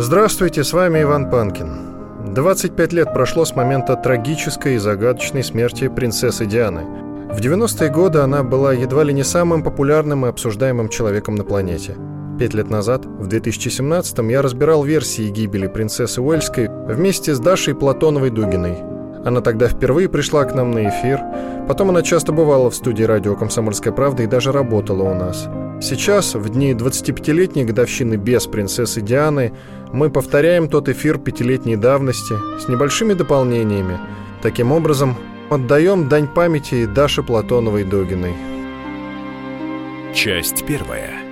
Здравствуйте, с вами Иван Панкин. 25 лет прошло с момента трагической и загадочной смерти принцессы Дианы. В 90-е годы она была едва ли не самым популярным и обсуждаемым человеком на планете. Пять лет назад, в 2017-м, я разбирал версии гибели принцессы Уэльской вместе с Дашей Платоновой-Дугиной. Она тогда впервые пришла к нам на эфир, потом она часто бывала в студии радио «Комсомольская правда» и даже работала у нас. Сейчас, в дни 25-летней годовщины без принцессы Дианы, мы повторяем тот эфир пятилетней давности с небольшими дополнениями. Таким образом, отдаем дань памяти Даше Платоновой-Догиной. Часть первая.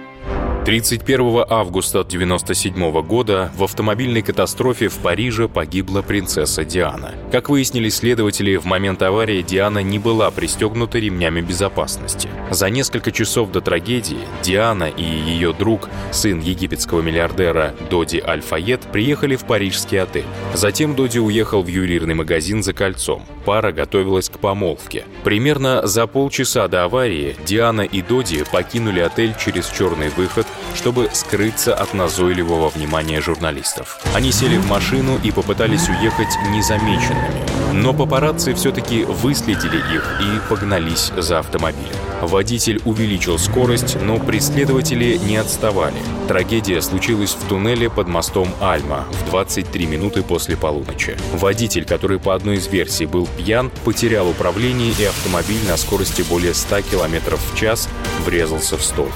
31 августа 1997 года в автомобильной катастрофе в Париже погибла принцесса Диана. Как выяснили следователи, в момент аварии Диана не была пристегнута ремнями безопасности. За несколько часов до трагедии Диана и ее друг, сын египетского миллиардера Доди Аль-Файет, приехали в парижский отель. Затем Доди уехал в ювелирный магазин за кольцом. Пара готовилась к помолвке. Примерно за полчаса до аварии Диана и Доди покинули отель через черный выход чтобы скрыться от назойливого внимания журналистов. Они сели в машину и попытались уехать незамеченными. Но папарацци все-таки выследили их и погнались за автомобилем. Водитель увеличил скорость, но преследователи не отставали. Трагедия случилась в туннеле под мостом Альма в 23 минуты после полуночи. Водитель, который по одной из версий был пьян, потерял управление и автомобиль на скорости более 100 км в час врезался в столб.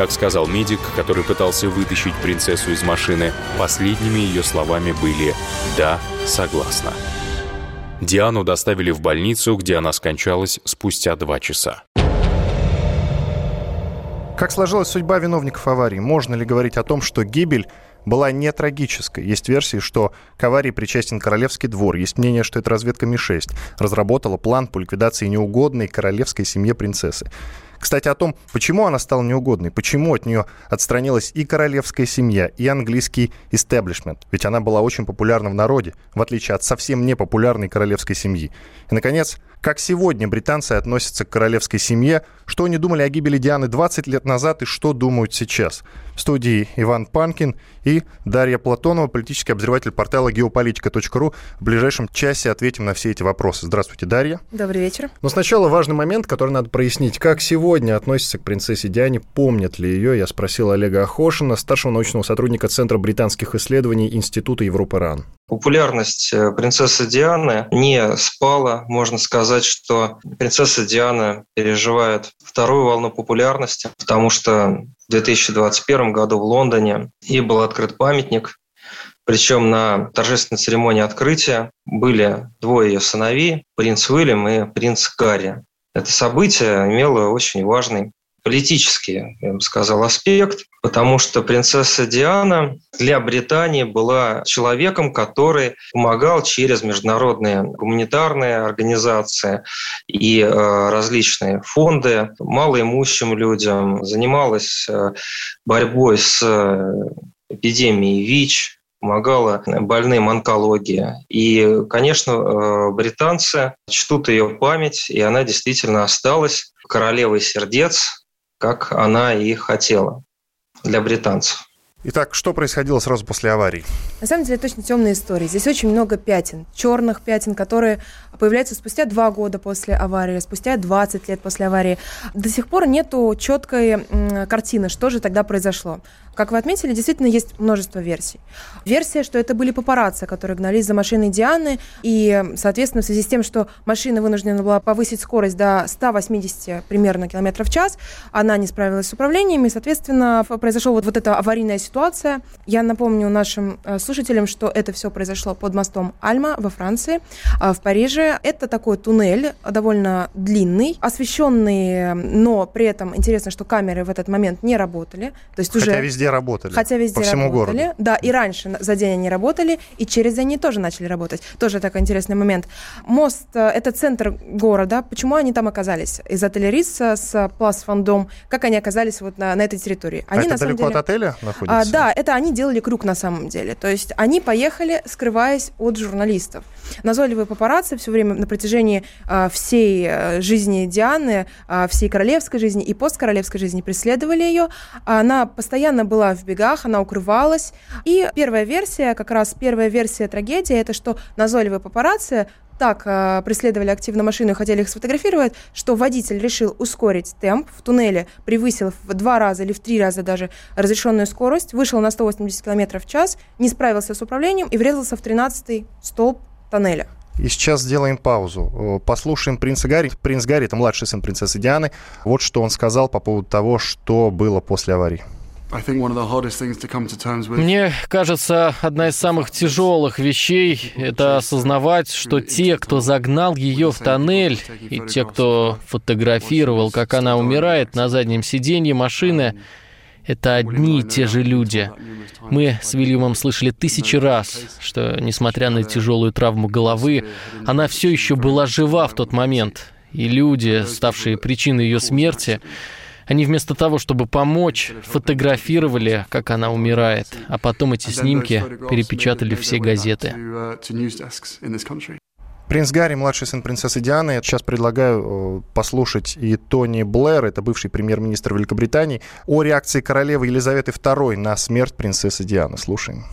Как сказал медик, который пытался вытащить принцессу из машины, последними ее словами были «да, согласна». Диану доставили в больницу, где она скончалась спустя два часа. Как сложилась судьба виновников аварии? Можно ли говорить о том, что гибель была не трагической. Есть версии, что к аварии причастен Королевский двор. Есть мнение, что это разведка Ми-6 разработала план по ликвидации неугодной королевской семье принцессы. Кстати, о том, почему она стала неугодной, почему от нее отстранилась и королевская семья, и английский истеблишмент. Ведь она была очень популярна в народе, в отличие от совсем непопулярной королевской семьи. И, наконец, как сегодня британцы относятся к королевской семье, что они думали о гибели Дианы 20 лет назад и что думают сейчас. В студии Иван Панкин и Дарья Платонова, политический обозреватель портала geopolitica.ru. В ближайшем часе ответим на все эти вопросы. Здравствуйте, Дарья. Добрый вечер. Но сначала важный момент, который надо прояснить. Как сегодня относятся к принцессе Диане, помнят ли ее? Я спросил Олега Ахошина, старшего научного сотрудника Центра британских исследований Института Европы РАН. Популярность э, принцессы Дианы не спала. Можно сказать, что принцесса Диана переживает вторую волну популярности, потому что в 2021 году в Лондоне ей был открыт памятник, причем на торжественной церемонии открытия были двое ее сыновей, принц Уильям и принц Гарри. Это событие имело очень важный политический, я бы сказал, аспект, потому что принцесса Диана для Британии была человеком, который помогал через международные гуманитарные организации и э, различные фонды малоимущим людям, занималась э, борьбой с э, эпидемией ВИЧ, помогала больным онкологии. И, конечно, британцы чтут ее память, и она действительно осталась королевой сердец, как она и хотела для британцев. Итак, что происходило сразу после аварии? На самом деле, точно темная история. Здесь очень много пятен, черных пятен, которые появляются спустя два года после аварии, спустя 20 лет после аварии. До сих пор нету четкой картины, что же тогда произошло. Как вы отметили, действительно есть множество версий. Версия, что это были папарацци, которые гнались за машиной Дианы, и, соответственно, в связи с тем, что машина вынуждена была повысить скорость до 180 примерно километров в час, она не справилась с управлением, и, соответственно, произошла вот, вот эта аварийная ситуация. Я напомню нашим э, слушателям, что это все произошло под мостом Альма во Франции, а в Париже. Это такой туннель, довольно длинный, освещенный, но при этом интересно, что камеры в этот момент не работали. То есть Хотя уже... везде работали. Хотя везде по всему работали. городу. Да, и раньше за день они работали, и через день они тоже начали работать. Тоже такой интересный момент. Мост э, – это центр города. Почему они там оказались? Из отеля Риса с Плас Фандом. Как они оказались вот на, на этой территории? А они, а это далеко деле, от отеля находится? А, да, это они делали крюк на самом деле. То есть они поехали, скрываясь от журналистов. Назойливые папарацци все время на протяжении а, всей а, жизни Дианы, а, всей королевской жизни и посткоролевской жизни преследовали ее. Она постоянно была в бегах, она укрывалась. И первая версия, как раз первая версия трагедии, это что назойливые папарацци так э, преследовали активно машину и хотели их сфотографировать, что водитель решил ускорить темп в туннеле, превысил в два раза или в три раза даже разрешенную скорость, вышел на 180 км в час, не справился с управлением и врезался в 13-й столб тоннеля. И сейчас сделаем паузу. Послушаем принца Гарри. Принц Гарри – это младший сын принцессы Дианы. Вот что он сказал по поводу того, что было после аварии. Мне кажется, одна из самых тяжелых вещей — это осознавать, что те, кто загнал ее в тоннель, и те, кто фотографировал, как она умирает на заднем сиденье машины, это одни и те же люди. Мы с Вильямом слышали тысячи раз, что, несмотря на тяжелую травму головы, она все еще была жива в тот момент. И люди, ставшие причиной ее смерти, они вместо того, чтобы помочь, фотографировали, как она умирает, а потом эти снимки перепечатали все газеты. Принц Гарри, младший сын принцессы Дианы. Сейчас предлагаю э, послушать и Тони Блэр, это бывший премьер-министр Великобритании, о реакции королевы Елизаветы II на смерть принцессы Дианы. Слушаем.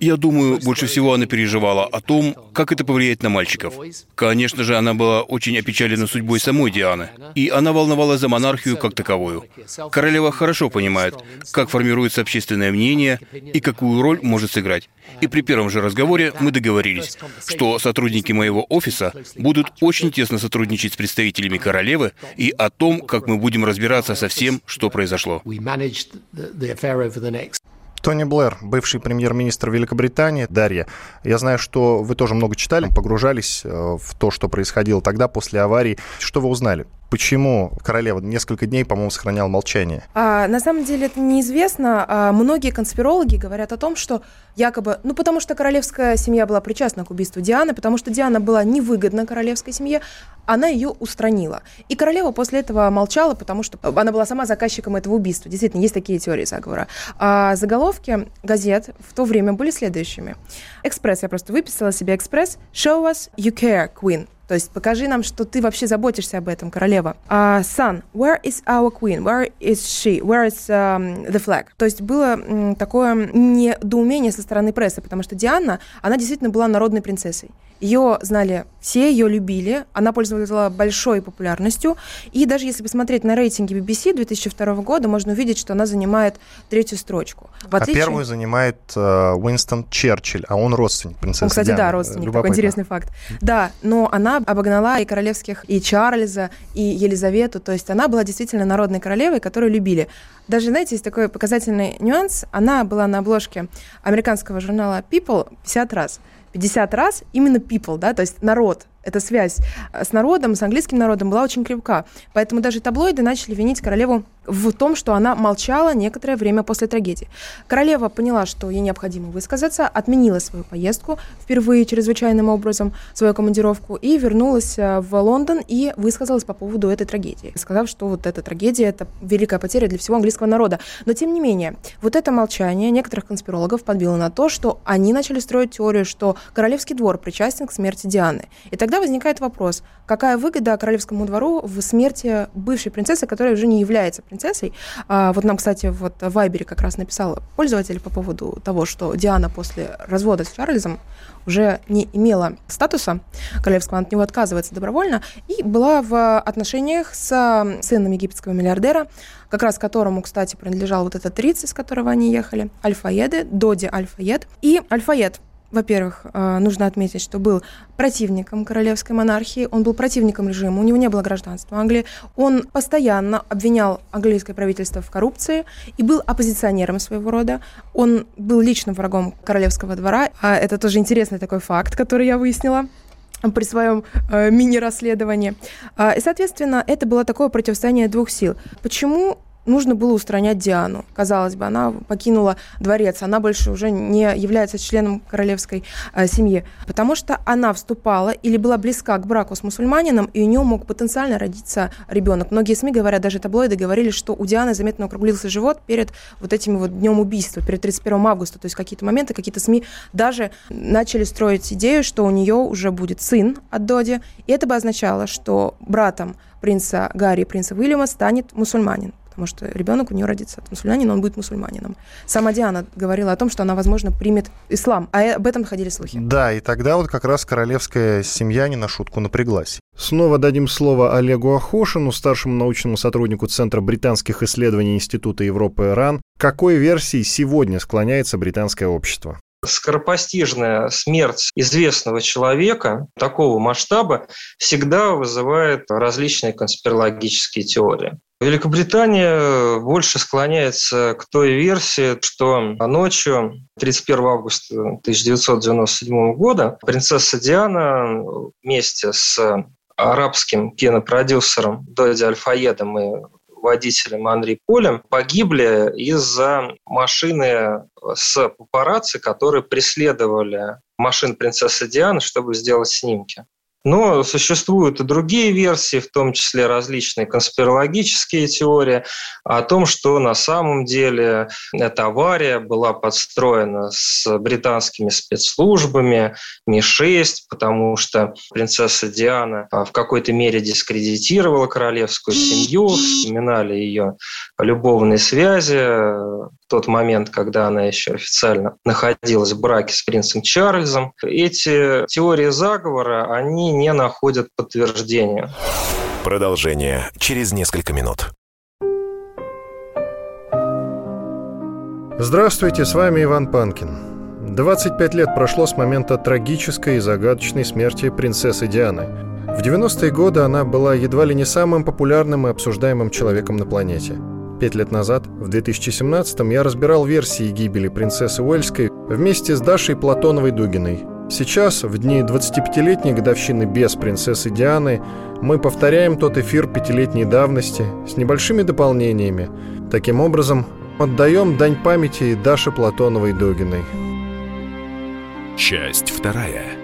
Я думаю, больше всего она переживала о том, как это повлияет на мальчиков. Конечно же, она была очень опечалена судьбой самой Дианы, и она волновалась за монархию как таковую. Королева хорошо понимает, как формируется общественное мнение и какую роль может сыграть. И при первом же разговоре мы договорились, что сотрудники моего офиса будут очень тесно сотрудничать с представителями королевы и о том, как мы будем разбираться со всем, что произошло. Тони Блэр, бывший премьер-министр Великобритании. Дарья, я знаю, что вы тоже много читали, погружались э, в то, что происходило тогда, после аварии. Что вы узнали? Почему королева несколько дней, по-моему, сохраняла молчание? А, на самом деле это неизвестно. А, многие конспирологи говорят о том, что якобы, ну потому что королевская семья была причастна к убийству Дианы, потому что Диана была невыгодна королевской семье, она ее устранила. И королева после этого молчала, потому что она была сама заказчиком этого убийства. Действительно, есть такие теории заговора. А заголовки газет в то время были следующими. Экспресс, я просто выписала себе экспресс. Show us you care, Queen. То есть покажи нам, что ты вообще заботишься об этом, королева. Uh, son, where is our queen? Where is she? Where is um, the flag? То есть было м, такое недоумение со стороны прессы, потому что Диана, она действительно была народной принцессой. Ее знали все, ее любили, она пользовалась большой популярностью. И даже если посмотреть на рейтинги BBC 2002 года, можно увидеть, что она занимает третью строчку. В а отличие... А первую занимает э, Уинстон Черчилль, а он родственник принцессы Он, кстати, Дианы. да, родственник, такой интересный факт. Да, но она обогнала и королевских, и Чарльза, и Елизавету, то есть она была действительно народной королевой, которую любили. Даже, знаете, есть такой показательный нюанс, она была на обложке американского журнала People 50 раз. 50 раз именно people, да, то есть народ, эта связь э, с народом, с английским народом была очень крепка. Поэтому даже таблоиды начали винить королеву в том, что она молчала некоторое время после трагедии. Королева поняла, что ей необходимо высказаться, отменила свою поездку впервые чрезвычайным образом, свою командировку, и вернулась э, в Лондон и высказалась по поводу этой трагедии, сказав, что вот эта трагедия – это великая потеря для всего английского народа. Но, тем не менее, вот это молчание некоторых конспирологов подбило на то, что они начали строить теорию, что королевский двор причастен к смерти Дианы. И тогда возникает вопрос, какая выгода королевскому двору в смерти бывшей принцессы, которая уже не является принцессой. А, вот нам, кстати, вот в Вайбере как раз написал пользователь по поводу того, что Диана после развода с Чарльзом уже не имела статуса королевского, она от него отказывается добровольно, и была в отношениях с сыном египетского миллиардера, как раз которому, кстати, принадлежал вот этот риц, с которого они ехали, Альфаеды, Доди Альфаед. И Альфаед во-первых, э, нужно отметить, что был противником королевской монархии, он был противником режима, у него не было гражданства Англии, он постоянно обвинял английское правительство в коррупции и был оппозиционером своего рода, он был личным врагом королевского двора, а это тоже интересный такой факт, который я выяснила при своем э, мини-расследовании. Э, и, соответственно, это было такое противостояние двух сил. Почему нужно было устранять Диану. Казалось бы, она покинула дворец, она больше уже не является членом королевской э, семьи, потому что она вступала или была близка к браку с мусульманином, и у нее мог потенциально родиться ребенок. Многие СМИ говорят, даже таблоиды говорили, что у Дианы заметно округлился живот перед вот этим вот днем убийства, перед 31 августа. То есть какие-то моменты, какие-то СМИ даже начали строить идею, что у нее уже будет сын от Доди, и это бы означало, что братом принца Гарри и принца Уильяма станет мусульманин что ребенок у нее родится от мусульманина, он будет мусульманином. Сама Диана говорила о том, что она, возможно, примет ислам, а об этом ходили слухи. Да, и тогда вот как раз королевская семья не на шутку напряглась. Снова дадим слово Олегу Ахошину, старшему научному сотруднику Центра британских исследований Института Европы РАН. Какой версии сегодня склоняется британское общество? скоропостижная смерть известного человека такого масштаба всегда вызывает различные конспирологические теории. Великобритания больше склоняется к той версии, что ночью 31 августа 1997 года принцесса Диана вместе с арабским кинопродюсером Доди Альфаедом и водителем Анри Полем погибли из-за машины с папарацци, которые преследовали машин принцессы Дианы, чтобы сделать снимки. Но существуют и другие версии, в том числе различные конспирологические теории о том, что на самом деле эта авария была подстроена с британскими спецслужбами Ми-6, потому что принцесса Диана в какой-то мере дискредитировала королевскую семью, вспоминали ее любовные связи, тот момент, когда она еще официально находилась в браке с принцем Чарльзом. Эти теории заговора, они не находят подтверждения. Продолжение через несколько минут. Здравствуйте, с вами Иван Панкин. 25 лет прошло с момента трагической и загадочной смерти принцессы Дианы. В 90-е годы она была едва ли не самым популярным и обсуждаемым человеком на планете – Пять лет назад, в 2017-м, я разбирал версии гибели принцессы Уэльской вместе с Дашей Платоновой-Дугиной. Сейчас, в дни 25-летней годовщины без принцессы Дианы, мы повторяем тот эфир пятилетней давности с небольшими дополнениями. Таким образом, отдаем дань памяти Даше Платоновой-Дугиной. Часть вторая.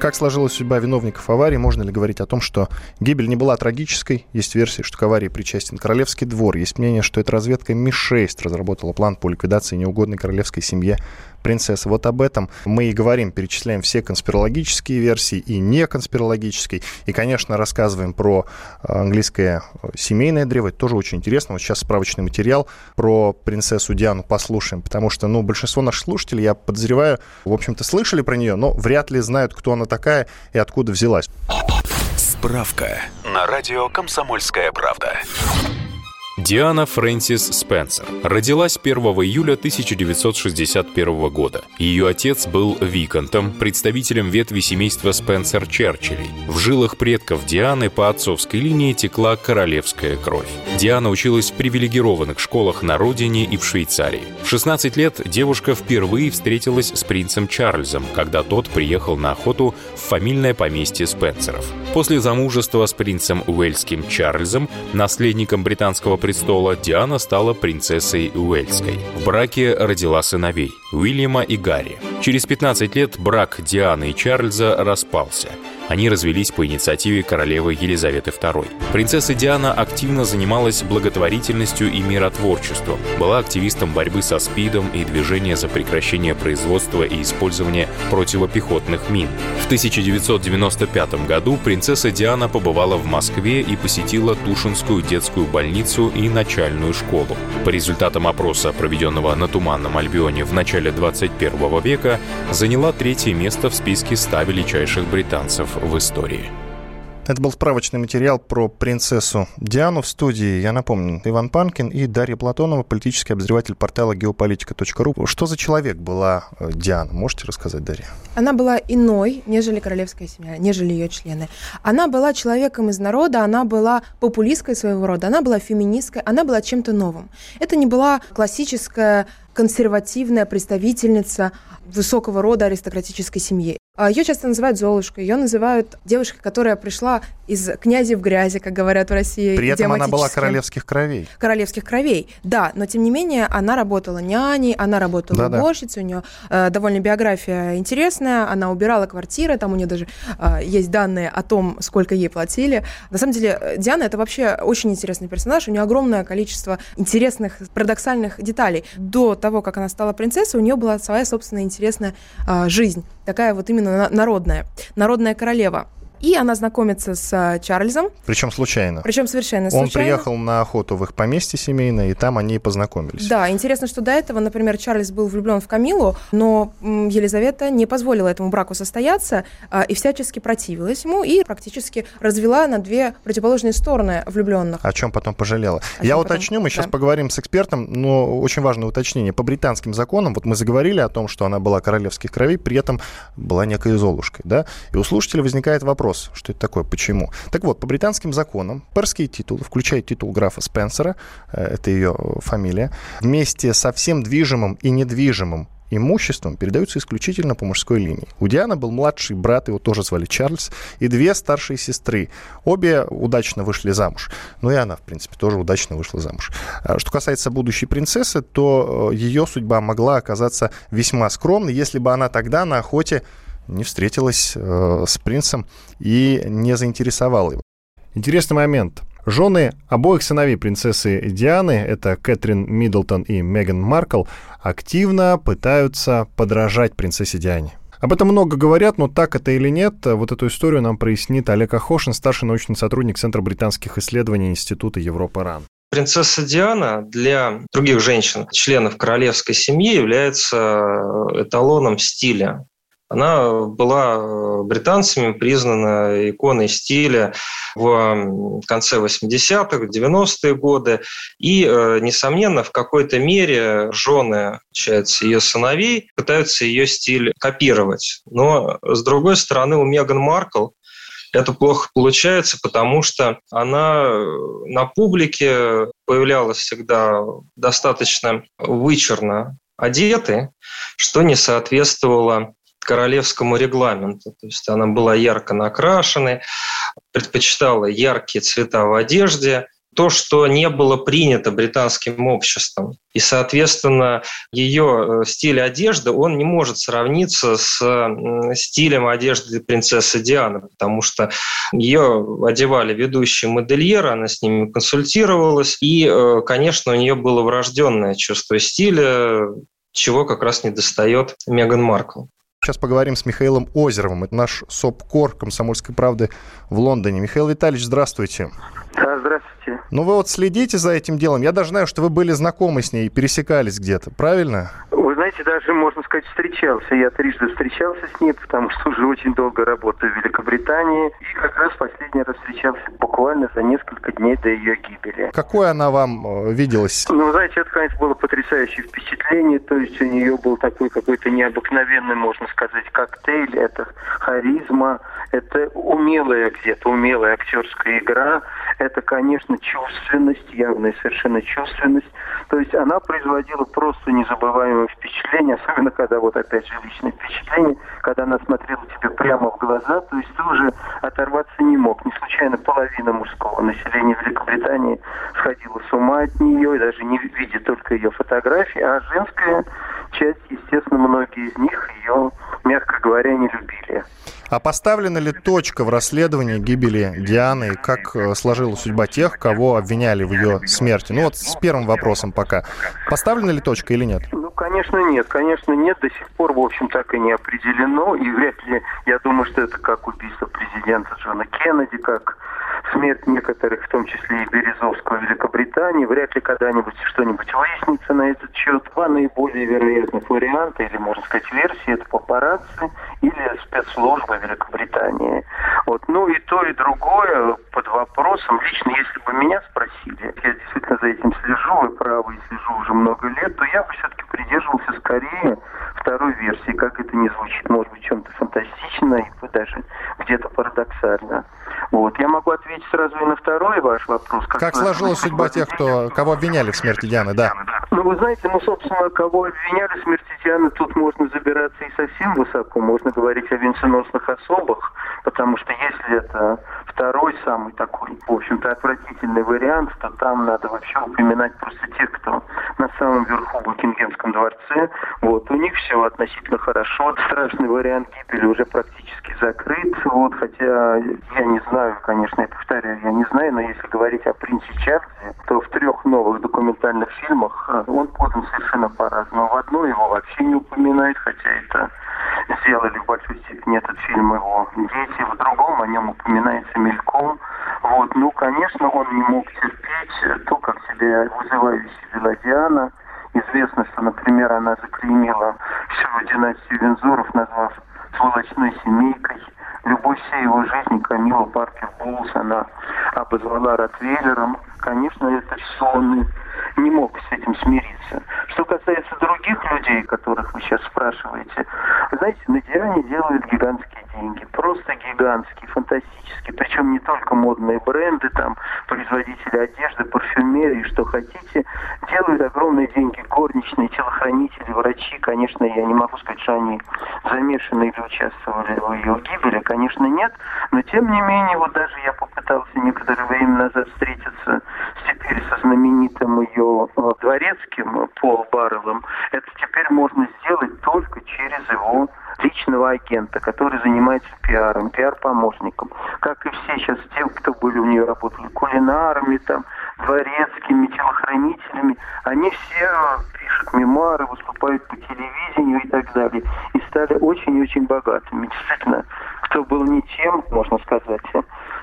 Как сложилась судьба виновников аварии? Можно ли говорить о том, что гибель не была трагической? Есть версия, что к аварии причастен Королевский двор. Есть мнение, что эта разведка Ми-6 разработала план по ликвидации неугодной королевской семье принцессы. Вот об этом мы и говорим, перечисляем все конспирологические версии и не конспирологические. И, конечно, рассказываем про английское семейное древо. Это тоже очень интересно. Вот сейчас справочный материал про принцессу Диану послушаем, потому что, ну, большинство наших слушателей, я подозреваю, в общем-то, слышали про нее, но вряд ли знают, кто она такая и откуда взялась. Справка на радио «Комсомольская правда». Диана Фрэнсис Спенсер родилась 1 июля 1961 года. Ее отец был виконтом, представителем ветви семейства Спенсер Черчиллей. В жилах предков Дианы по отцовской линии текла королевская кровь. Диана училась в привилегированных школах на родине и в Швейцарии. В 16 лет девушка впервые встретилась с принцем Чарльзом, когда тот приехал на охоту в фамильное поместье Спенсеров. После замужества с принцем Уэльским Чарльзом, наследником британского престола, Диана стала принцессой Уэльской. В браке родила сыновей – Уильяма и Гарри. Через 15 лет брак Дианы и Чарльза распался – они развелись по инициативе королевы Елизаветы II. Принцесса Диана активно занималась благотворительностью и миротворчеством, была активистом борьбы со СПИДом и движения за прекращение производства и использования противопехотных мин. В 1995 году принцесса Диана побывала в Москве и посетила Тушинскую детскую больницу и начальную школу. По результатам опроса, проведенного на Туманном Альбионе в начале 21 века, заняла третье место в списке 100 величайших британцев в истории. Это был справочный материал про принцессу Диану в студии. Я напомню, Иван Панкин и Дарья Платонова, политический обозреватель портала geopolitica.ru. Что за человек была э, Диана? Можете рассказать, Дарья? Она была иной, нежели королевская семья, нежели ее члены. Она была человеком из народа, она была популисткой своего рода, она была феминисткой, она была чем-то новым. Это не была классическая консервативная представительница высокого рода аристократической семьи. А, ее часто называют Золушкой, ее называют девушкой, которая пришла из князи в грязи, как говорят в России. При этом она была королевских кровей. Королевских кровей, да, но тем не менее она работала няней, она работала да, уборщицей, у нее э, довольно биография интересная, она убирала квартиры, там у нее даже э, есть данные о том, сколько ей платили. На самом деле Диана это вообще очень интересный персонаж, у нее огромное количество интересных, парадоксальных деталей. До того, как она стала принцессой, у нее была своя собственная интересная э, жизнь, такая вот именно народная, народная королева. И она знакомится с а, Чарльзом. Причем случайно. Причем совершенно случайно. Он приехал на охоту в их поместье семейное, и там они познакомились. Да, интересно, что до этого, например, Чарльз был влюблен в Камилу, но Елизавета не позволила этому браку состояться а, и всячески противилась ему и практически развела на две противоположные стороны влюбленных. О чем потом пожалела. О Я уточню, потом... мы сейчас да. поговорим с экспертом, но очень важное уточнение. По британским законам, вот мы заговорили о том, что она была королевских кровей, при этом была некой Золушкой, да, и у слушателя возникает вопрос, вопрос, что это такое, почему. Так вот, по британским законам перские титулы, включая титул графа Спенсера, э, это ее фамилия, вместе со всем движимым и недвижимым имуществом передаются исключительно по мужской линии. У Дианы был младший брат, его тоже звали Чарльз, и две старшие сестры. Обе удачно вышли замуж. Ну и она, в принципе, тоже удачно вышла замуж. А что касается будущей принцессы, то э, ее судьба могла оказаться весьма скромной, если бы она тогда на охоте не встретилась э, с принцем и не заинтересовала его. Интересный момент. Жены обоих сыновей принцессы Дианы, это Кэтрин Миддлтон и Меган Маркл, активно пытаются подражать принцессе Диане. Об этом много говорят, но так это или нет, вот эту историю нам прояснит Олег Ахошин, старший научный сотрудник Центра британских исследований Института Европа РАН. Принцесса Диана для других женщин, членов королевской семьи, является эталоном стиля. Она была э, британцами признана иконой стиля в конце 80-х, 90-е годы. И, э, несомненно, в какой-то мере жены, получается, ее сыновей пытаются ее стиль копировать. Но, с другой стороны, у Меган Маркл это плохо получается, потому что она э, на публике появлялась всегда достаточно вычурно одеты, что не соответствовало королевскому регламенту. То есть она была ярко накрашенной, предпочитала яркие цвета в одежде, то, что не было принято британским обществом. И, соответственно, ее э, стиль одежды, он не может сравниться с стилем одежды принцессы Дианы, потому что ее одевали ведущие модельеры, она с ними консультировалась, и, э, конечно, у нее было врожденное чувство стиля, чего как раз не достает Меган Маркл. Сейчас поговорим с Михаилом Озеровым. Это наш СОПКОР «Комсомольской правды» в Лондоне. Михаил Витальевич, здравствуйте. Да, здравствуйте. Ну, вы вот следите за этим делом. Я даже знаю, что вы были знакомы с ней, пересекались где-то, правильно? Знаете, даже, можно сказать, встречался. Я трижды встречался с ней, потому что уже очень долго работаю в Великобритании. И как раз последний раз встречался буквально за несколько дней до ее гибели. Какое она вам э, виделась? Ну, знаете, это, конечно, было потрясающее впечатление. То есть у нее был такой какой-то необыкновенный, можно сказать, коктейль. Это харизма, это умелая где-то, умелая актерская игра. Это, конечно, чувственность, явная совершенно чувственность. То есть она производила просто незабываемое впечатление, особенно когда вот опять же личное впечатление, когда она смотрела тебе прямо в глаза, то есть ты уже оторваться не мог. Не случайно половина мужского населения Великобритании сходила с ума от нее, и даже не видя только ее фотографии, а женская часть, естественно, многие из них ее, мягко говоря, не любили. А поставлена ли точка в расследовании гибели Дианы? Как э, сложилась судьба тех, кого обвиняли в ее смерти? Ну вот с первым вопросом пока. Поставлена ли точка или нет? Ну, конечно, нет. Конечно, нет. До сих пор, в общем, так и не определено. И вряд ли, я думаю, что это как убийство президента Джона Кеннеди, как смерть некоторых, в том числе и Березовского Великобритании. Вряд ли когда-нибудь что-нибудь выяснится на этот счет. Два наиболее вероятных варианта, или, можно сказать, версии, это папарацци или спецслужбы Великобритании. Вот. Ну и то, и другое под вопросом. Лично, если бы меня спросили, я действительно за этим слежу, и право, и слежу уже много лет, то я бы все-таки придерживался скорее второй версии, как это не звучит, может быть, чем-то фантастично и даже где-то парадоксально. Вот. Я могу ответить сразу и на второй ваш вопрос. Как, как сложилась судьба тех, кто, кого обвиняли в смерти Дианы, да? Ну, вы знаете, ну, собственно, кого обвиняли в смерти Дианы, тут можно забираться и совсем высоко. Можно говорить о венценосных особах, потому что если это второй самый такой, в общем-то, отвратительный вариант, то там надо вообще упоминать просто тех, кто на самом верху в Букингемском дворце. Вот, у них все относительно хорошо. Страшный вариант гибели уже практически закрыт. Вот, хотя я не знаю, конечно, я повторяю, я не знаю, но если говорить о принце Чарльзе, то в трех новых документальных фильмах э, он подан совершенно по-разному. В одной его вообще не упоминает, хотя это сделали в большой степени этот фильм его дети, в другом о нем упоминается мельком. Вот. Ну, конечно, он не мог терпеть то, как себя вызывающе вела Диана. Известно, что, например, она заклеймила всю династию Вензоров, назвав сволочной семейкой. Любовь всей его жизни Камила Паркер Булс она обозвала Ротвейлером. Конечно, это все не мог с этим смириться. Что касается других людей, которых вы сейчас спрашиваете, знаете, на Диане делают гигантские деньги, просто гигантские, фантастические, причем не только модные бренды, там, производители одежды, парфюмерии, что хотите, делают огромные деньги горничные, телохранители, врачи, конечно, я не могу сказать, что они замешаны или участвовали в ее гибели, конечно, нет, но тем не менее, вот даже я попытался некоторое время назад встретиться теперь со знаменитым ее э, дворецким Пол Барреллом, это теперь можно сделать только через его личного агента, который занимается пиаром, пиар-помощником. Как и все сейчас те, кто были у нее работали кулинарами, там, дворецкими, телохранителями, они все пишут мемуары, выступают по телевидению и так далее. И стали очень-очень богатыми. Действительно, кто был не тем, можно сказать,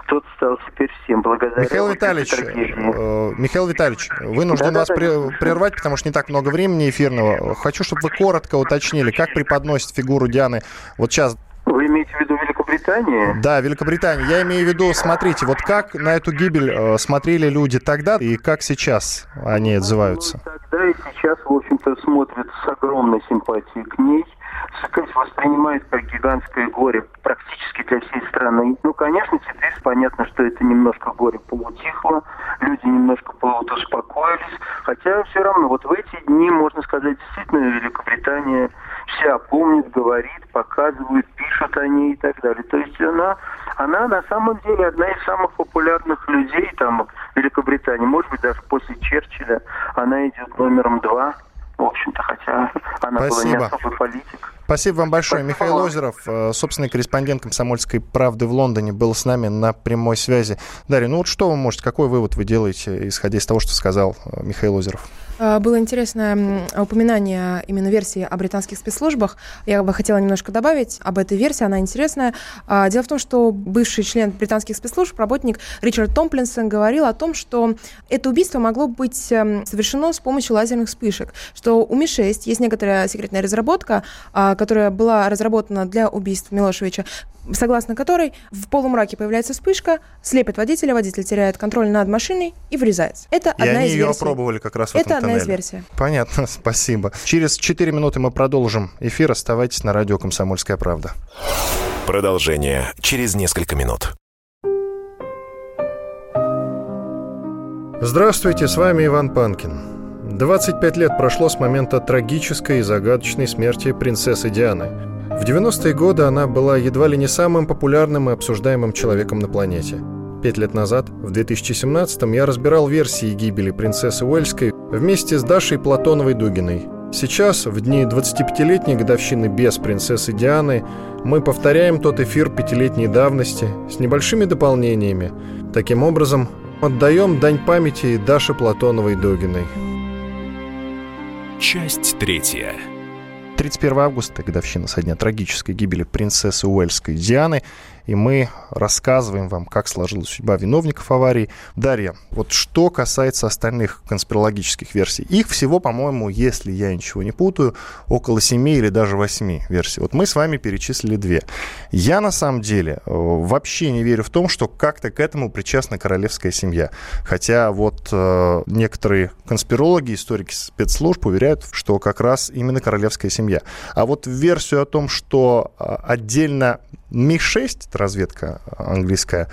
тот стал теперь всем благодаря. Михаил Витальевич, э, Михаил Витальевич, вынужден да, вас да, да. прервать, потому что не так много времени эфирного. Хочу, чтобы вы коротко уточнили, как преподносит фигуру Дианы вот сейчас вы имеете в виду Великобританию? Да, Великобритания. Я имею в виду, смотрите, вот как на эту гибель э, смотрели люди тогда и как сейчас они отзываются? Ну, тогда и сейчас, в общем-то, смотрят с огромной симпатией к ней. Сыкач воспринимает как гигантское горе практически для всей страны. Ну, конечно, теперь понятно, что это немножко горе поутихло, люди немножко успокоились, хотя все равно вот в эти дни, можно сказать, действительно Великобритания вся помнит, говорит, показывает, пишет о ней и так далее. То есть она, она на самом деле одна из самых популярных людей там в Великобритании. Может быть, даже после Черчилля она идет номером два в общем-то, хотя она Спасибо. была не особый политик. Спасибо вам большое. Спасибо Михаил. Озеров, э, собственный корреспондент «Комсомольской правды» в Лондоне, был с нами на прямой связи. Дарья, ну вот что вы можете, какой вывод вы делаете, исходя из того, что сказал э, Михаил Озеров? А, было интересное упоминание именно версии о британских спецслужбах. Я бы хотела немножко добавить об этой версии, она интересная. А, дело в том, что бывший член британских спецслужб, работник Ричард Томплинсон говорил о том, что это убийство могло быть эм, совершено с помощью лазерных вспышек, что у Ми-6 есть некоторая секретная разработка, а, которая была разработана для убийства Милошевича, согласно которой в полумраке появляется вспышка, слепит водителя, водитель теряет контроль над машиной и врезается. Это и одна они из ее версий. опробовали как раз в Это этом одна тоннеле. из версий. Понятно, спасибо. Через 4 минуты мы продолжим эфир. Оставайтесь на радио «Комсомольская правда». Продолжение через несколько минут. Здравствуйте, с вами Иван Панкин. 25 лет прошло с момента трагической и загадочной смерти принцессы Дианы. В 90-е годы она была едва ли не самым популярным и обсуждаемым человеком на планете. Пять лет назад, в 2017-м, я разбирал версии гибели принцессы Уэльской вместе с Дашей Платоновой-Дугиной. Сейчас, в дни 25-летней годовщины без принцессы Дианы, мы повторяем тот эфир пятилетней давности с небольшими дополнениями. Таким образом, отдаем дань памяти Даше Платоновой-Дугиной. Часть третья. 31 августа, годовщина со дня трагической гибели принцессы Уэльской Дианы и мы рассказываем вам, как сложилась судьба виновников аварии. Дарья, вот что касается остальных конспирологических версий, их всего, по-моему, если я ничего не путаю, около семи или даже восьми версий. Вот мы с вами перечислили две. Я, на самом деле, э, вообще не верю в том, что как-то к этому причастна королевская семья. Хотя вот э, некоторые конспирологи, историки спецслужб уверяют, что как раз именно королевская семья. А вот версию о том, что э, отдельно Ми-6, разведка английская,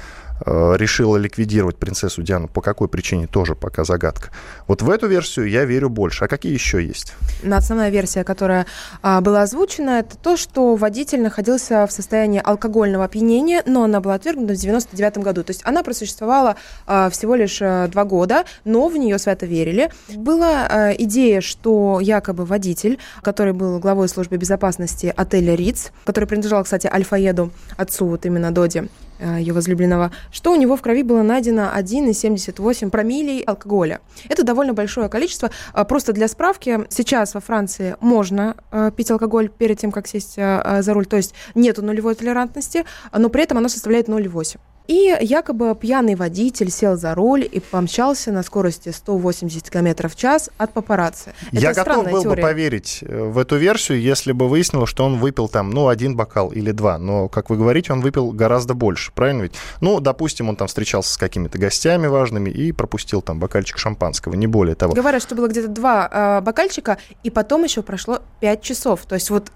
решила ликвидировать принцессу Диану. По какой причине, тоже пока загадка. Вот в эту версию я верю больше. А какие еще есть? Основная версия, которая а, была озвучена, это то, что водитель находился в состоянии алкогольного опьянения, но она была отвергнута в 99 году. То есть она просуществовала а, всего лишь а, два года, но в нее свято верили. Была а, идея, что якобы водитель, который был главой службы безопасности отеля Риц, который принадлежал, кстати, Альфаеду, отцу вот именно Доди, Э, ее возлюбленного, что у него в крови было найдено 1,78 промиллей алкоголя. Это довольно большое количество. А, просто для справки, сейчас во Франции можно э, пить алкоголь перед тем, как сесть э, за руль, то есть нету нулевой толерантности, но при этом оно составляет 0,8. И якобы пьяный водитель сел за руль и помчался на скорости 180 км в час от папарацци. Я Это готов был теория. бы поверить э, в эту версию, если бы выяснилось, что он выпил там, ну, один бокал или два. Но, как вы говорите, он выпил гораздо больше, правильно ведь? Ну, допустим, он там встречался с какими-то гостями важными и пропустил там бокальчик шампанского, не более того. Говорят, что было где-то два э, бокальчика, и потом еще прошло пять часов. То есть вот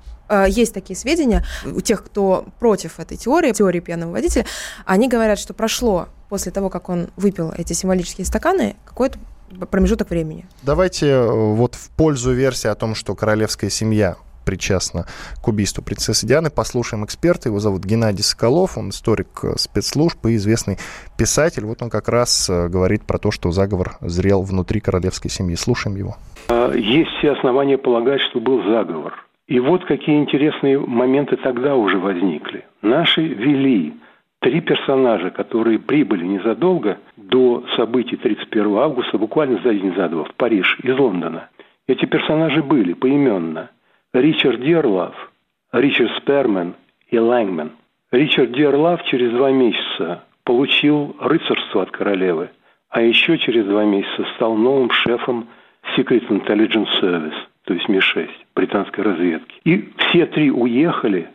есть такие сведения у тех, кто против этой теории, теории пьяного водителя, они говорят, что прошло после того, как он выпил эти символические стаканы, какой-то промежуток времени. Давайте э, вот в пользу версии о том, что королевская семья причастна к убийству принцессы Дианы. Послушаем эксперта. Его зовут Геннадий Соколов. Он историк э, спецслужб и известный писатель. Вот он как раз говорит про то, что заговор зрел внутри королевской семьи. Слушаем его. Есть все основания полагать, что был заговор. И вот какие интересные моменты тогда уже возникли. Наши вели три персонажа, которые прибыли незадолго до событий 31 августа, буквально за день за два, в Париж из Лондона. Эти персонажи были поименно Ричард Дерлав, Ричард Спермен и Лэнгмен. Ричард Дерлав через два месяца получил рыцарство от королевы, а еще через два месяца стал новым шефом Secret Intelligence Service – то есть Ми-6 британской разведки. И все три уехали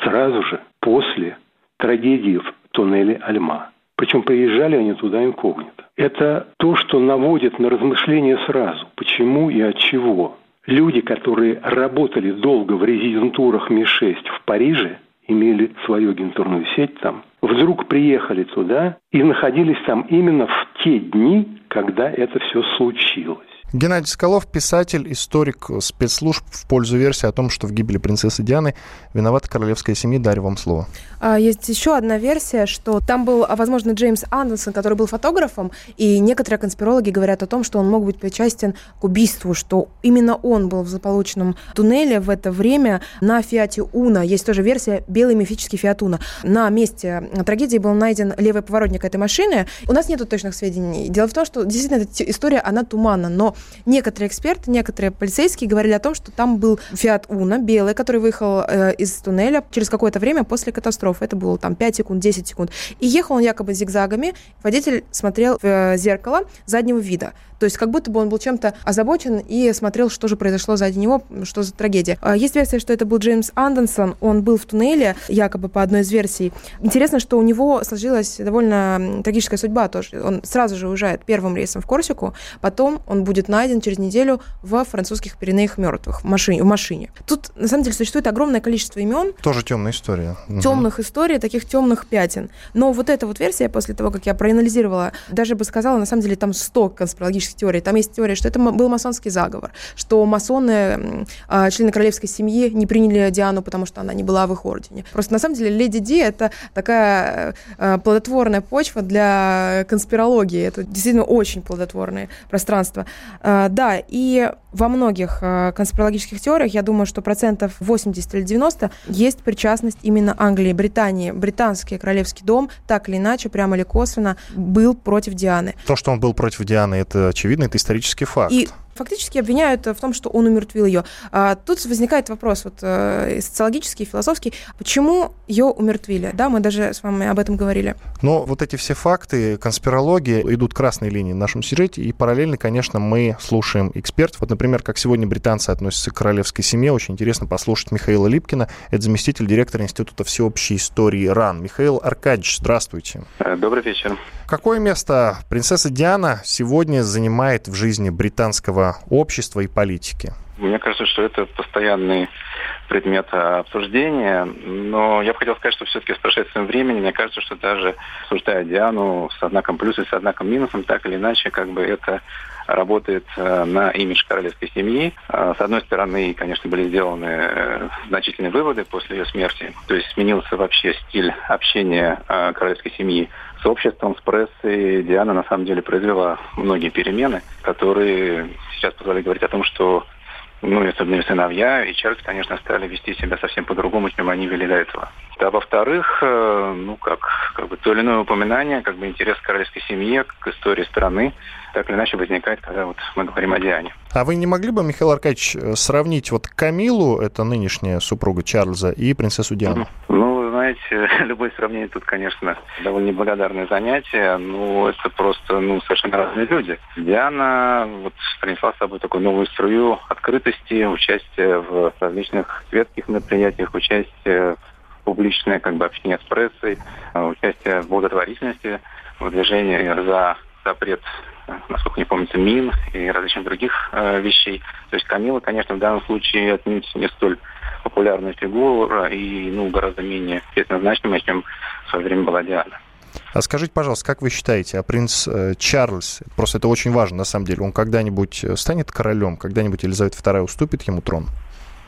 сразу же после трагедии в туннеле Альма. Причем приезжали они туда инкогнито. Это то, что наводит на размышления сразу. Почему и от чего. Люди, которые работали долго в резидентурах Ми-6 в Париже, имели свою агентурную сеть там, вдруг приехали туда и находились там именно в те дни, когда это все случилось. Геннадий Соколов, писатель, историк спецслужб в пользу версии о том, что в гибели принцессы Дианы виновата королевская семья. Дарю вам слово. А, есть еще одна версия, что там был, а, возможно, Джеймс Андерсон, который был фотографом, и некоторые конспирологи говорят о том, что он мог быть причастен к убийству, что именно он был в злополучном туннеле в это время на Фиате Уна. Есть тоже версия белый мифический Фиат Уна. На месте трагедии был найден левый поворотник этой машины. У нас нет точных сведений. Дело в том, что действительно эта история, она туманна, но некоторые эксперты, некоторые полицейские говорили о том, что там был Фиат Уна белый, который выехал э, из туннеля через какое-то время после катастрофы. Это было там 5 секунд, 10 секунд. И ехал он якобы зигзагами. Водитель смотрел в э, зеркало заднего вида. То есть как будто бы он был чем-то озабочен и смотрел, что же произошло сзади него, что за трагедия. А, есть версия, что это был Джеймс Андерсон. Он был в туннеле, якобы по одной из версий. Интересно, что у него сложилась довольно трагическая судьба тоже. Он сразу же уезжает первым рейсом в Корсику, потом он будет найден через неделю в французских Пиренеях мертвых в машине, в машине. Тут, на самом деле, существует огромное количество имен. Тоже темная история. Темных угу. историй, таких темных пятен. Но вот эта вот версия, после того, как я проанализировала, даже бы сказала, на самом деле, там 100 конспирологических теорий. Там есть теория, что это был масонский заговор, что масоны, а, члены королевской семьи, не приняли Диану, потому что она не была в их ордене. Просто на самом деле Леди Ди — это такая а, плодотворная почва для конспирологии. Это действительно очень плодотворное пространство. А, да, и во многих конспирологических теориях, я думаю, что процентов 80 или 90 есть причастность именно Англии, Британии. Британский королевский дом так или иначе, прямо или косвенно, был против Дианы. То, что он был против Дианы, это очевидно, это исторический факт. И фактически обвиняют в том, что он умертвил ее. А тут возникает вопрос вот, э, социологический, философский, почему ее умертвили? Да, мы даже с вами об этом говорили. Но вот эти все факты, конспирологии идут красной линией в нашем сюжете, и параллельно, конечно, мы слушаем экспертов. Вот, например, как сегодня британцы относятся к королевской семье, очень интересно послушать Михаила Липкина, это заместитель директора Института всеобщей истории РАН. Михаил Аркадьевич, здравствуйте. Э, добрый вечер. Какое место принцесса Диана сегодня занимает в жизни британского общества и политики? Мне кажется, что это постоянный предмет обсуждения. Но я бы хотел сказать, что все-таки с прошествием времени, мне кажется, что даже обсуждая Диану с знаком плюс и с знаком минусом, так или иначе, как бы это работает э, на имидж королевской семьи. Э, с одной стороны, конечно, были сделаны э, значительные выводы после ее смерти. То есть сменился вообще стиль общения королевской семьи с обществом, с прессой. Диана, на самом деле, произвела многие перемены, которые сейчас позволяют говорить о том, что ну, и особенно ее сыновья, и Чарльз, конечно, стали вести себя совсем по-другому, чем они вели до этого. А во-вторых, ну, как, как бы то или иное упоминание, как бы интерес к королевской семье, к истории страны, так или иначе возникает, когда вот мы говорим о Диане. А вы не могли бы, Михаил Аркадьевич, сравнить вот Камилу, это нынешняя супруга Чарльза, и принцессу Диану? Ну, знаете, любое сравнение тут, конечно, довольно неблагодарное занятие. Ну, это просто, ну, совершенно разные люди. Диана вот принесла с собой такую новую струю открытости, участия в различных светских мероприятиях, участие в публичное как бы, общение с прессой, участие в благотворительности, в движении за запрет насколько не помнится, мин и различных других э, вещей. То есть Камила, конечно, в данном случае отнюдь не столь популярная фигура и ну, гораздо менее значимая, чем в свое время была Диана. А скажите, пожалуйста, как вы считаете, а принц э, Чарльз, просто это очень важно на самом деле, он когда-нибудь станет королем, когда-нибудь Елизавета II уступит ему трон?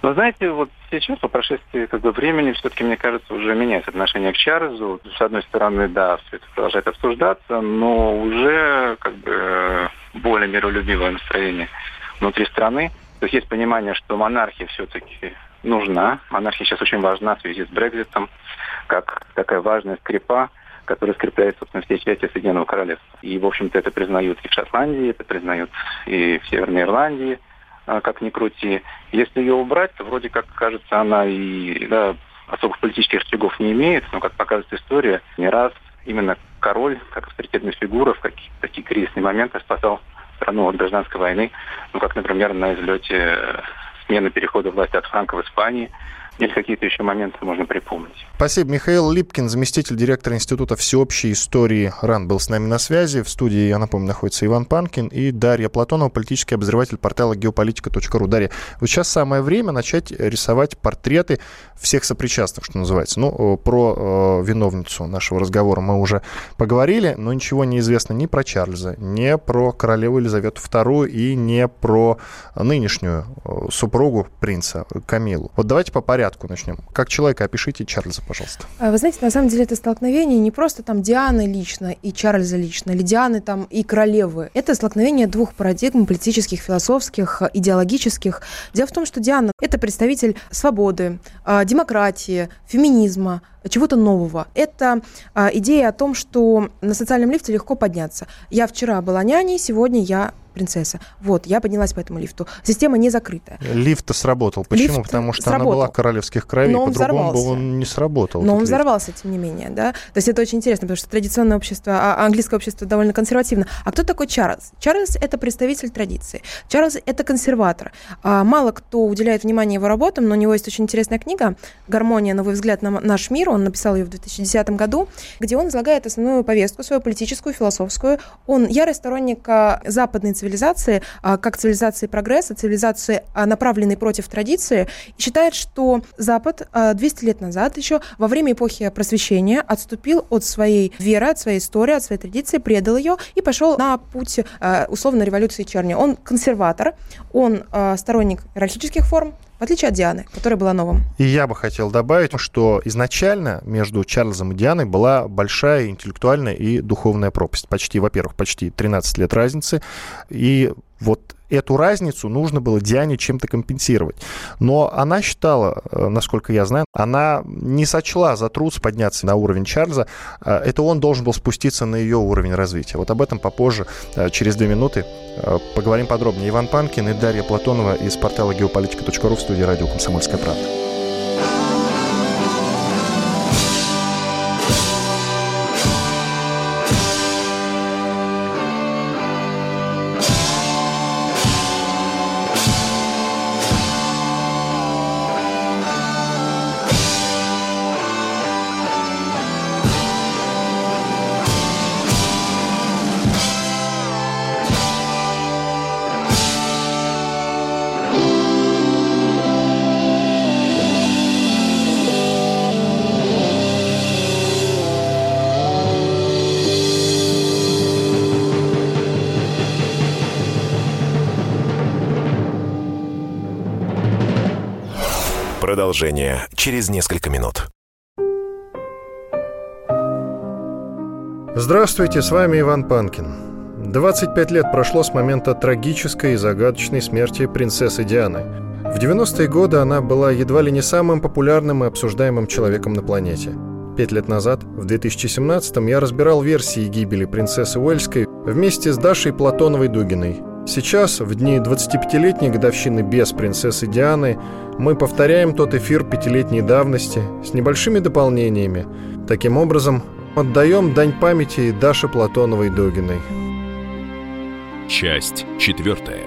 Но знаете, вот сейчас, по прошествии как бы, времени, все-таки, мне кажется, уже меняется отношение к Чарльзу. С одной стороны, да, все это продолжает обсуждаться, но уже как бы более миролюбивое настроение внутри страны. То есть есть понимание, что монархия все-таки нужна. Монархия сейчас очень важна в связи с Брекзитом, как такая важная скрипа, которая скрепляет, собственно, все части Соединенного Королевства. И, в общем-то, это признают и в Шотландии, это признают и в Северной Ирландии – а, как ни крути. Если ее убрать, то вроде как кажется, она и да, особых политических рычагов не имеет, но, как показывает история, не раз именно король, как авторитетная фигура, в такие кризисные моменты спасал страну от гражданской войны, ну, как, например, на излете смены перехода власти от Франка в Испании – или какие-то еще моменты можно припомнить. Спасибо. Михаил Липкин, заместитель директора Института всеобщей истории РАН, был с нами на связи. В студии, я напомню, находится Иван Панкин и Дарья Платонова, политический обозреватель портала geopolitica.ru. Дарья, вот сейчас самое время начать рисовать портреты всех сопричастных, что называется. Ну, про э, виновницу нашего разговора мы уже поговорили, но ничего не известно ни про Чарльза, ни про королеву Елизавету II и не про нынешнюю э, супругу принца Камилу. Вот давайте по порядку порядку начнем. Как человека опишите Чарльза, пожалуйста. А, вы знаете, на самом деле это столкновение не просто там Дианы лично и Чарльза лично, или Дианы там и королевы. Это столкновение двух парадигм политических, философских, идеологических. Дело в том, что Диана – это представитель свободы, а, демократии, феминизма, чего-то нового. Это а, идея о том, что на социальном лифте легко подняться. Я вчера была няней, сегодня я принцесса. Вот, я поднялась по этому лифту. Система не закрытая. Лифт сработал. Почему? Лифт Потому что сработал. она была королевских кровей, по-другому бы он не сработал. Но он взорвался, тем не менее, да. То есть это очень интересно, потому что традиционное общество, а английское общество довольно консервативно. А кто такой Чарльз? Чарльз – это представитель традиции. Чарльз – это консерватор. А, мало кто уделяет внимание его работам, но у него есть очень интересная книга «Гармония. Новый взгляд на наш мир». Он написал ее в 2010 году, где он излагает основную повестку, свою политическую, философскую. Он ярый сторонник а, западной цивилизации, а, как цивилизации прогресса, цивилизации, а, направленной против традиции, и считает, что Запад 200 а, лет назад, еще во время эпохи просвещения, отступил от своей веры, от своей истории, от своей традиции, предал ее и пошел на путь условно революции черни. Он консерватор, он сторонник иерархических форм, в отличие от Дианы, которая была новым. И я бы хотел добавить, что изначально между Чарльзом и Дианой была большая интеллектуальная и духовная пропасть. Почти, во-первых, почти 13 лет разницы. И вот эту разницу нужно было Диане чем-то компенсировать. Но она считала, э, насколько я знаю, она не сочла за труд подняться на уровень Чарльза. Э, это он должен был спуститься на ее уровень развития. Вот об этом попозже, э, через две минуты, поговорим подробнее. Иван Панкин и Дарья Платонова из портала geopolitica.ru в студии радио «Комсомольская правда». Продолжение через несколько минут. Здравствуйте, с вами Иван Панкин. 25 лет прошло с момента трагической и загадочной смерти принцессы Дианы. В 90-е годы она была едва ли не самым популярным и обсуждаемым человеком на планете. Пять лет назад, в 2017-м, я разбирал версии гибели принцессы Уэльской вместе с Дашей Платоновой-Дугиной. Сейчас, в дни 25-летней годовщины без принцессы Дианы, мы повторяем тот эфир пятилетней давности с небольшими дополнениями. Таким образом, Отдаем дань памяти Даше Платоновой-Догиной. Часть четвертая.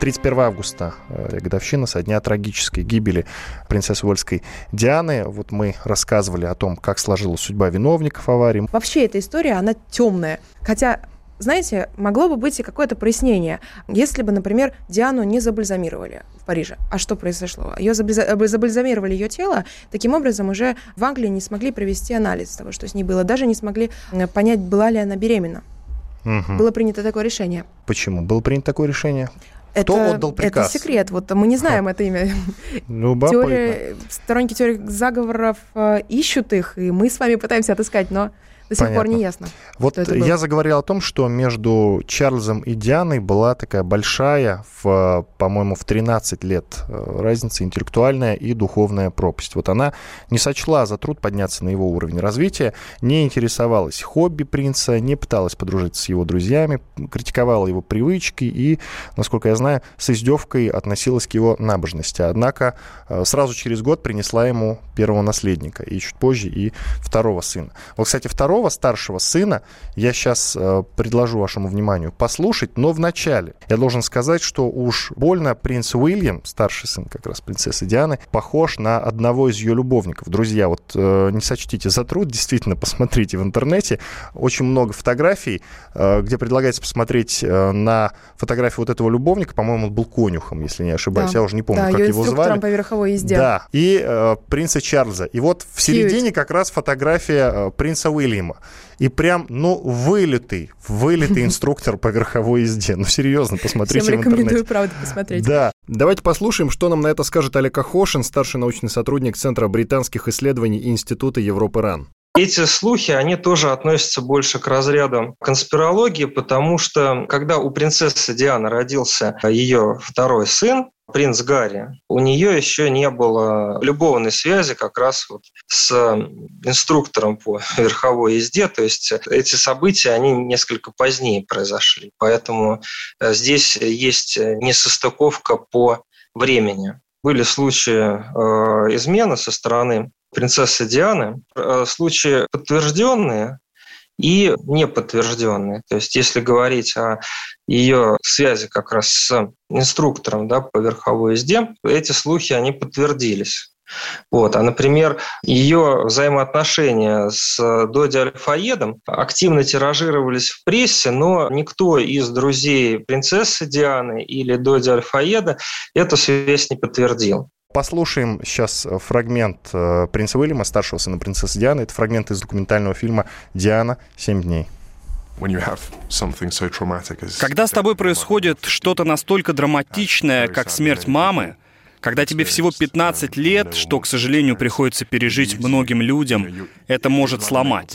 31 августа, э, годовщина со дня трагической гибели принцессы Вольской Дианы. Вот мы рассказывали о том, как сложилась судьба виновников аварии. Вообще эта история, она темная. Хотя знаете, могло бы быть и какое-то прояснение, если бы, например, Диану не забальзамировали в Париже. А что произошло? Ее забальзамировали ее тело, таким образом уже в Англии не смогли провести анализ того, что с ней было, даже не смогли понять, была ли она беременна. Угу. Было принято такое решение. Почему было принято такое решение? Кто это, отдал приказ? Это секрет. Вот мы не знаем это имя. Любопытно. Теория, сторонники теории заговоров э, ищут их, и мы с вами пытаемся отыскать, но до сих Понятно. пор не ясно. Вот я заговорил о том, что между Чарльзом и Дианой была такая большая, в, по-моему, в 13 лет э, разница интеллектуальная и духовная пропасть. Вот она не сочла за труд подняться на его уровень развития, не интересовалась хобби принца, не пыталась подружиться с его друзьями, критиковала его привычки и, насколько я знаю, с издевкой относилась к его набожности. Однако э, сразу через год принесла ему первого наследника, и чуть позже и второго сына. Вот, кстати, второго второго старшего сына я сейчас э, предложу вашему вниманию послушать, но вначале я должен сказать, что уж больно принц Уильям, старший сын как раз принцессы Дианы, похож на одного из ее любовников. Друзья, вот э, не сочтите за труд, действительно, посмотрите в интернете. Очень много фотографий, э, где предлагается посмотреть э, на фотографию вот этого любовника, по-моему, он был конюхом, если не ошибаюсь, да. я уже не помню, да, как его звали. по верховой езде. Да, и э, принца Чарльза. И вот в середине как раз фотография э, принца Уильяма фильма. И прям, ну, вылитый, вылитый инструктор по верховой езде. Ну, серьезно, посмотрите Всем рекомендую, правда, посмотреть. Да. Давайте послушаем, что нам на это скажет Олег Ахошин, старший научный сотрудник Центра британских исследований Института Европы-РАН. Эти слухи, они тоже относятся больше к разряду конспирологии, потому что когда у принцессы Дианы родился ее второй сын, принц Гарри, у нее еще не было любовной связи как раз вот с инструктором по верховой езде, то есть эти события, они несколько позднее произошли, поэтому э, здесь есть несостыковка по времени. Были случаи э, измены со стороны принцессы Дианы, э, случаи подтвержденные и неподтвержденные. То есть если говорить о ее связи как раз с инструктором да, по верховой езде, эти слухи, они подтвердились. Вот. А, например, ее взаимоотношения с Доди Альфаедом активно тиражировались в прессе, но никто из друзей принцессы Дианы или Доди Альфаеда эту связь не подтвердил. Послушаем сейчас фрагмент э, принца Уильяма, старшего сына принцессы Дианы. Это фрагмент из документального фильма «Диана. Семь дней». Когда с тобой происходит что-то настолько драматичное, как смерть мамы, когда тебе всего 15 лет, что, к сожалению, приходится пережить многим людям, это может сломать.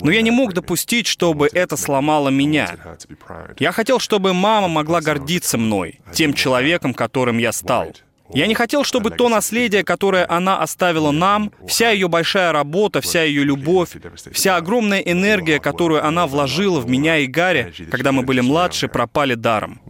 Но я не мог допустить, чтобы это сломало меня. Я хотел, чтобы мама могла гордиться мной, тем человеком, которым я стал. Я не хотел, чтобы то наследие, которое она оставила нам, вся ее большая работа, вся ее любовь, вся огромная энергия, которую она вложила в меня и Гарри, когда мы были младше, пропали даром.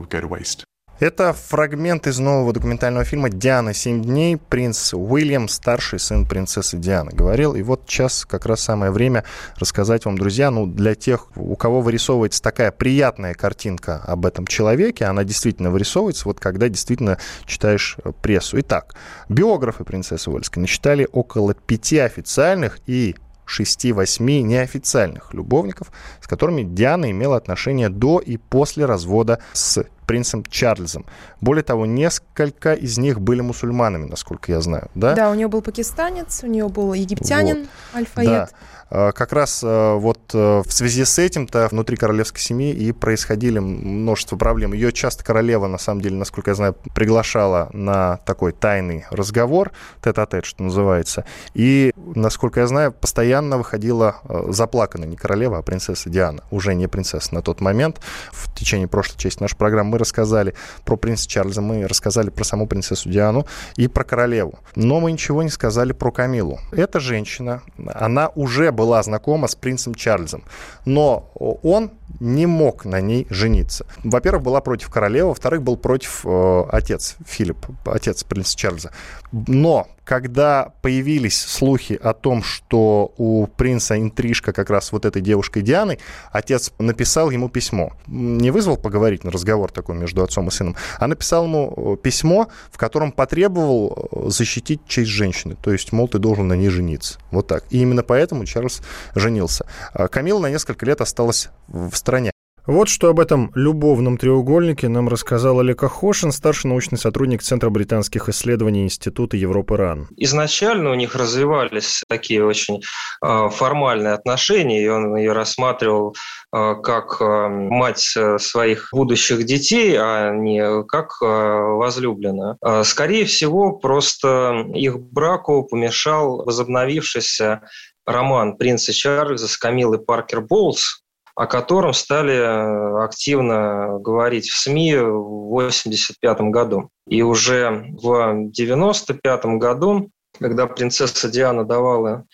Это фрагмент из нового документального фильма «Диана. Семь дней». Принц Уильям, старший сын принцессы Дианы, говорил. И вот сейчас как раз самое время рассказать вам, друзья, ну, для тех, у кого вырисовывается такая приятная картинка об этом человеке, она действительно вырисовывается, вот когда действительно читаешь э, прессу. Итак, биографы принцессы Уэльской насчитали около пяти официальных и 6-8 неофициальных любовников, с которыми Диана имела отношения до и после развода с принцем Чарльзом. Более того, несколько из них были мусульманами, насколько я знаю. Да, да у нее был пакистанец, у нее был египтянин, вот. Альфаед. Да. А, как раз а, вот э, в связи с этим-то внутри королевской семьи и происходили множество проблем. Ее часто королева, на самом деле, насколько я знаю, приглашала на такой тайный разговор, тет-а-тет, что называется. И, насколько я знаю, постоянно выходила э, заплаканная не королева, а принцесса Диана. Уже не принцесса на тот момент. В течение прошлой части нашей программы рассказали про принца Чарльза, мы рассказали про саму принцессу Диану и про королеву. Но мы ничего не сказали про Камилу. Эта женщина, она уже была знакома с принцем Чарльзом, но он не мог на ней жениться. Во-первых, была против королевы, во-вторых, был против э, отец Филипп, отец принца Чарльза. Но когда появились слухи о том, что у принца интрижка как раз вот этой девушкой Дианой, отец написал ему письмо. Не вызвал поговорить на разговор такой между отцом и сыном, а написал ему э, письмо, в котором потребовал э, защитить честь женщины. То есть, мол, ты должен на ней жениться. Вот так. И именно поэтому Чарльз женился. А Камила на несколько лет осталась в стране. Вот что об этом любовном треугольнике нам рассказал Олег Ахошин, старший научный сотрудник Центра британских исследований Института Европы РАН. Изначально у них развивались такие очень э, формальные отношения, и он ее рассматривал э, как э, мать своих будущих детей, а не как возлюбленная. Скорее всего, просто их браку помешал возобновившийся роман принца Чарльза с Камилой Паркер Боулс, о котором стали э, активно говорить в СМИ в 1985 году. И уже в 1995 году, когда принцесса Диана давала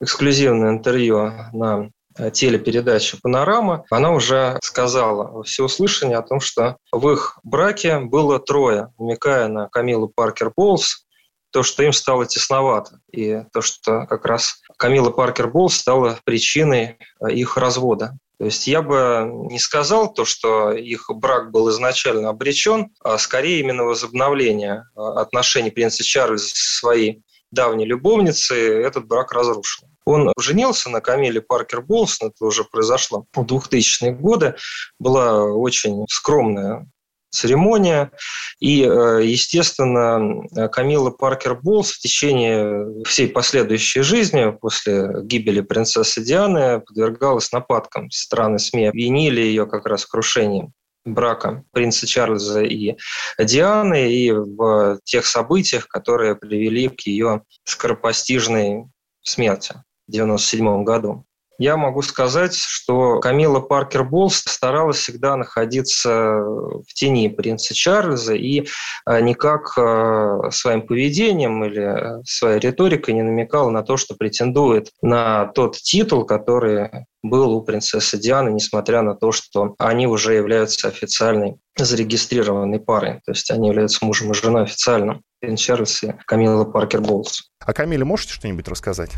эксклюзивное интервью на э, телепередаче «Панорама», она уже сказала во всеуслышание о том, что в их браке было трое, намекая на Камилу Паркер Болс, то, что им стало тесновато, и то, что как раз Камила Паркер Болс стала причиной э, их развода. То есть я бы не сказал то, что их брак был изначально обречен, а скорее именно возобновление а, отношений принца Чарльза со своей давней любовницей этот брак разрушил. Он женился на Камиле Паркер Болсон, это уже произошло в 2000-е годы. Была очень скромная церемония. И, э, естественно, Камила Паркер Болс в течение всей последующей жизни после гибели принцессы Дианы подвергалась нападкам. Страны СМИ обвинили ее как раз в крушении брака принца Чарльза и Дианы и в тех событиях, которые привели к ее скоропостижной смерти в 1997 году. Я могу сказать, что Камила Паркер Болс старалась всегда находиться в тени принца Чарльза и а, никак а, своим поведением или своей риторикой не намекала на то, что претендует на тот титул, который был у принцессы Дианы, несмотря на то, что они уже являются официальной зарегистрированной парой. То есть они являются мужем и женой официально. Принц Чарльз и Камила Паркер Болс. А Камиле можете что-нибудь рассказать?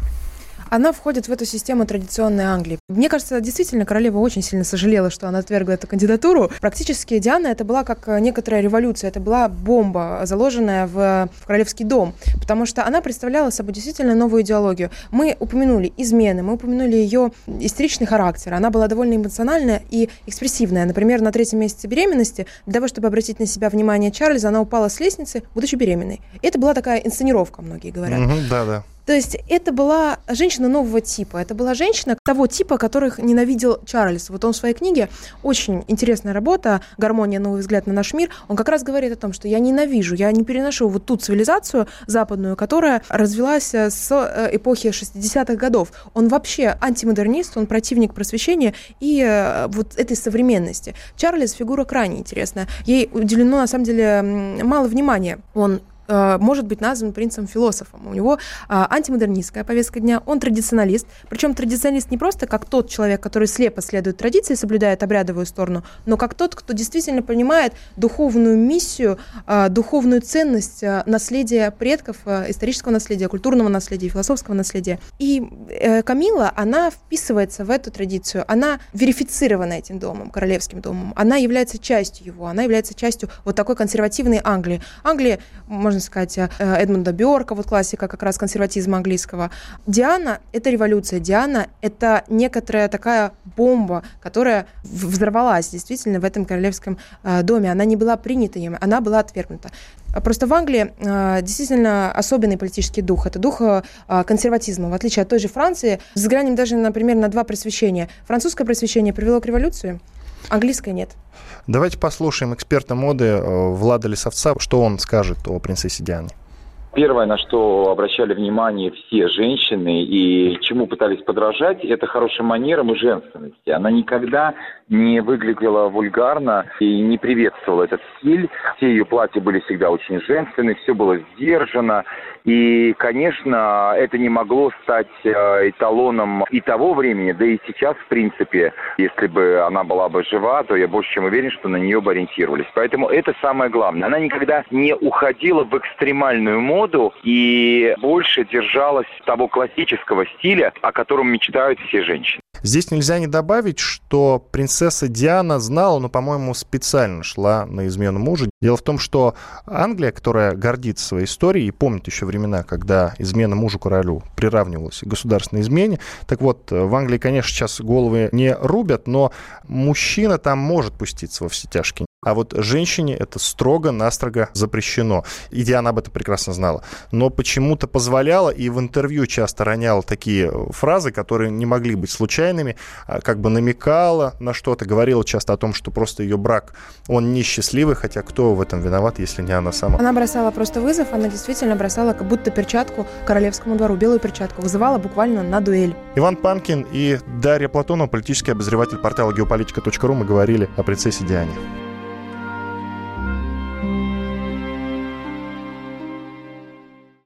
Она входит в эту систему традиционной Англии. Мне кажется, действительно, королева очень сильно сожалела, что она отвергла эту кандидатуру. Практически Диана это была как некоторая революция, это была бомба, заложенная в, в королевский дом, потому что она представляла собой действительно новую идеологию. Мы упомянули измены, мы упомянули ее истеричный характер. Она была довольно эмоциональная и экспрессивная. Например, на третьем месяце беременности, для того, чтобы обратить на себя внимание Чарльза, она упала с лестницы, будучи беременной. Это была такая инсценировка, многие говорят. Угу, да, да. То есть это была женщина нового типа. Это была женщина того типа, которых ненавидел Чарльз. Вот он в своей книге, очень интересная работа «Гармония. Новый взгляд на наш мир», он как раз говорит о том, что я ненавижу, я не переношу вот ту цивилизацию западную, которая развилась э, с э, эпохи 60-х годов. Он вообще антимодернист, он противник просвещения и э, вот этой современности. Чарльз фигура крайне интересная. Ей уделено, на самом деле, мало внимания. Он может быть назван принцем-философом. У него а, антимодернистская повестка дня, он традиционалист. Причем традиционалист не просто как тот человек, который слепо следует традиции, соблюдает обрядовую сторону, но как тот, кто действительно понимает духовную миссию, а, духовную ценность а, наследия предков, исторического наследия, культурного наследия, философского наследия. И э, Камила, она вписывается в эту традицию, она верифицирована этим домом, королевским домом, она является частью его, она является частью вот такой консервативной Англии. Англия, можно можно сказать, э, Эдмунда Бёрка, вот классика как раз консерватизма английского. Диана — это революция. Диана — это некоторая такая бомба, которая взорвалась действительно в этом королевском э, доме. Она не была принята им, она была отвергнута. Просто в Англии э, действительно особенный политический дух. Это дух консерватизма. В отличие от той же Франции, взглянем даже, например, на два просвещения. Французское просвещение привело к революции, английское нет. Давайте послушаем эксперта моды э, Влада Лисовца, что он скажет о принцессе Диане. Первое, на что обращали внимание все женщины и чему пытались подражать, это хорошим манерам и женственности. Она никогда не выглядела вульгарно и не приветствовала этот стиль. Все ее платья были всегда очень женственны, все было сдержано. И, конечно, это не могло стать э, эталоном и того времени, да и сейчас, в принципе, если бы она была бы жива, то я больше чем уверен, что на нее бы ориентировались. Поэтому это самое главное. Она никогда не уходила в экстремальную моду и больше держалась того классического стиля, о котором мечтают все женщины. Здесь нельзя не добавить, что принцесса Диана знала, но, по-моему, специально шла на измену мужа. Дело в том, что Англия, которая гордится своей историей и помнит еще времена, когда измена мужу-королю приравнивалась к государственной измене, так вот, в Англии, конечно, сейчас головы не рубят, но мужчина там может пуститься во все тяжкие. А вот женщине это строго-настрого запрещено. И Диана об этом прекрасно знала. Но почему-то позволяла и в интервью часто роняла такие фразы, которые не могли быть случайными, а как бы намекала на что-то, говорила часто о том, что просто ее брак, он несчастливый, хотя кто в этом виноват, если не она сама. Она бросала просто вызов, она действительно бросала как будто перчатку королевскому двору, белую перчатку, вызывала буквально на дуэль. Иван Панкин и Дарья Платонова, политический обозреватель портала geopolitica.ru, мы говорили о принцессе Диане.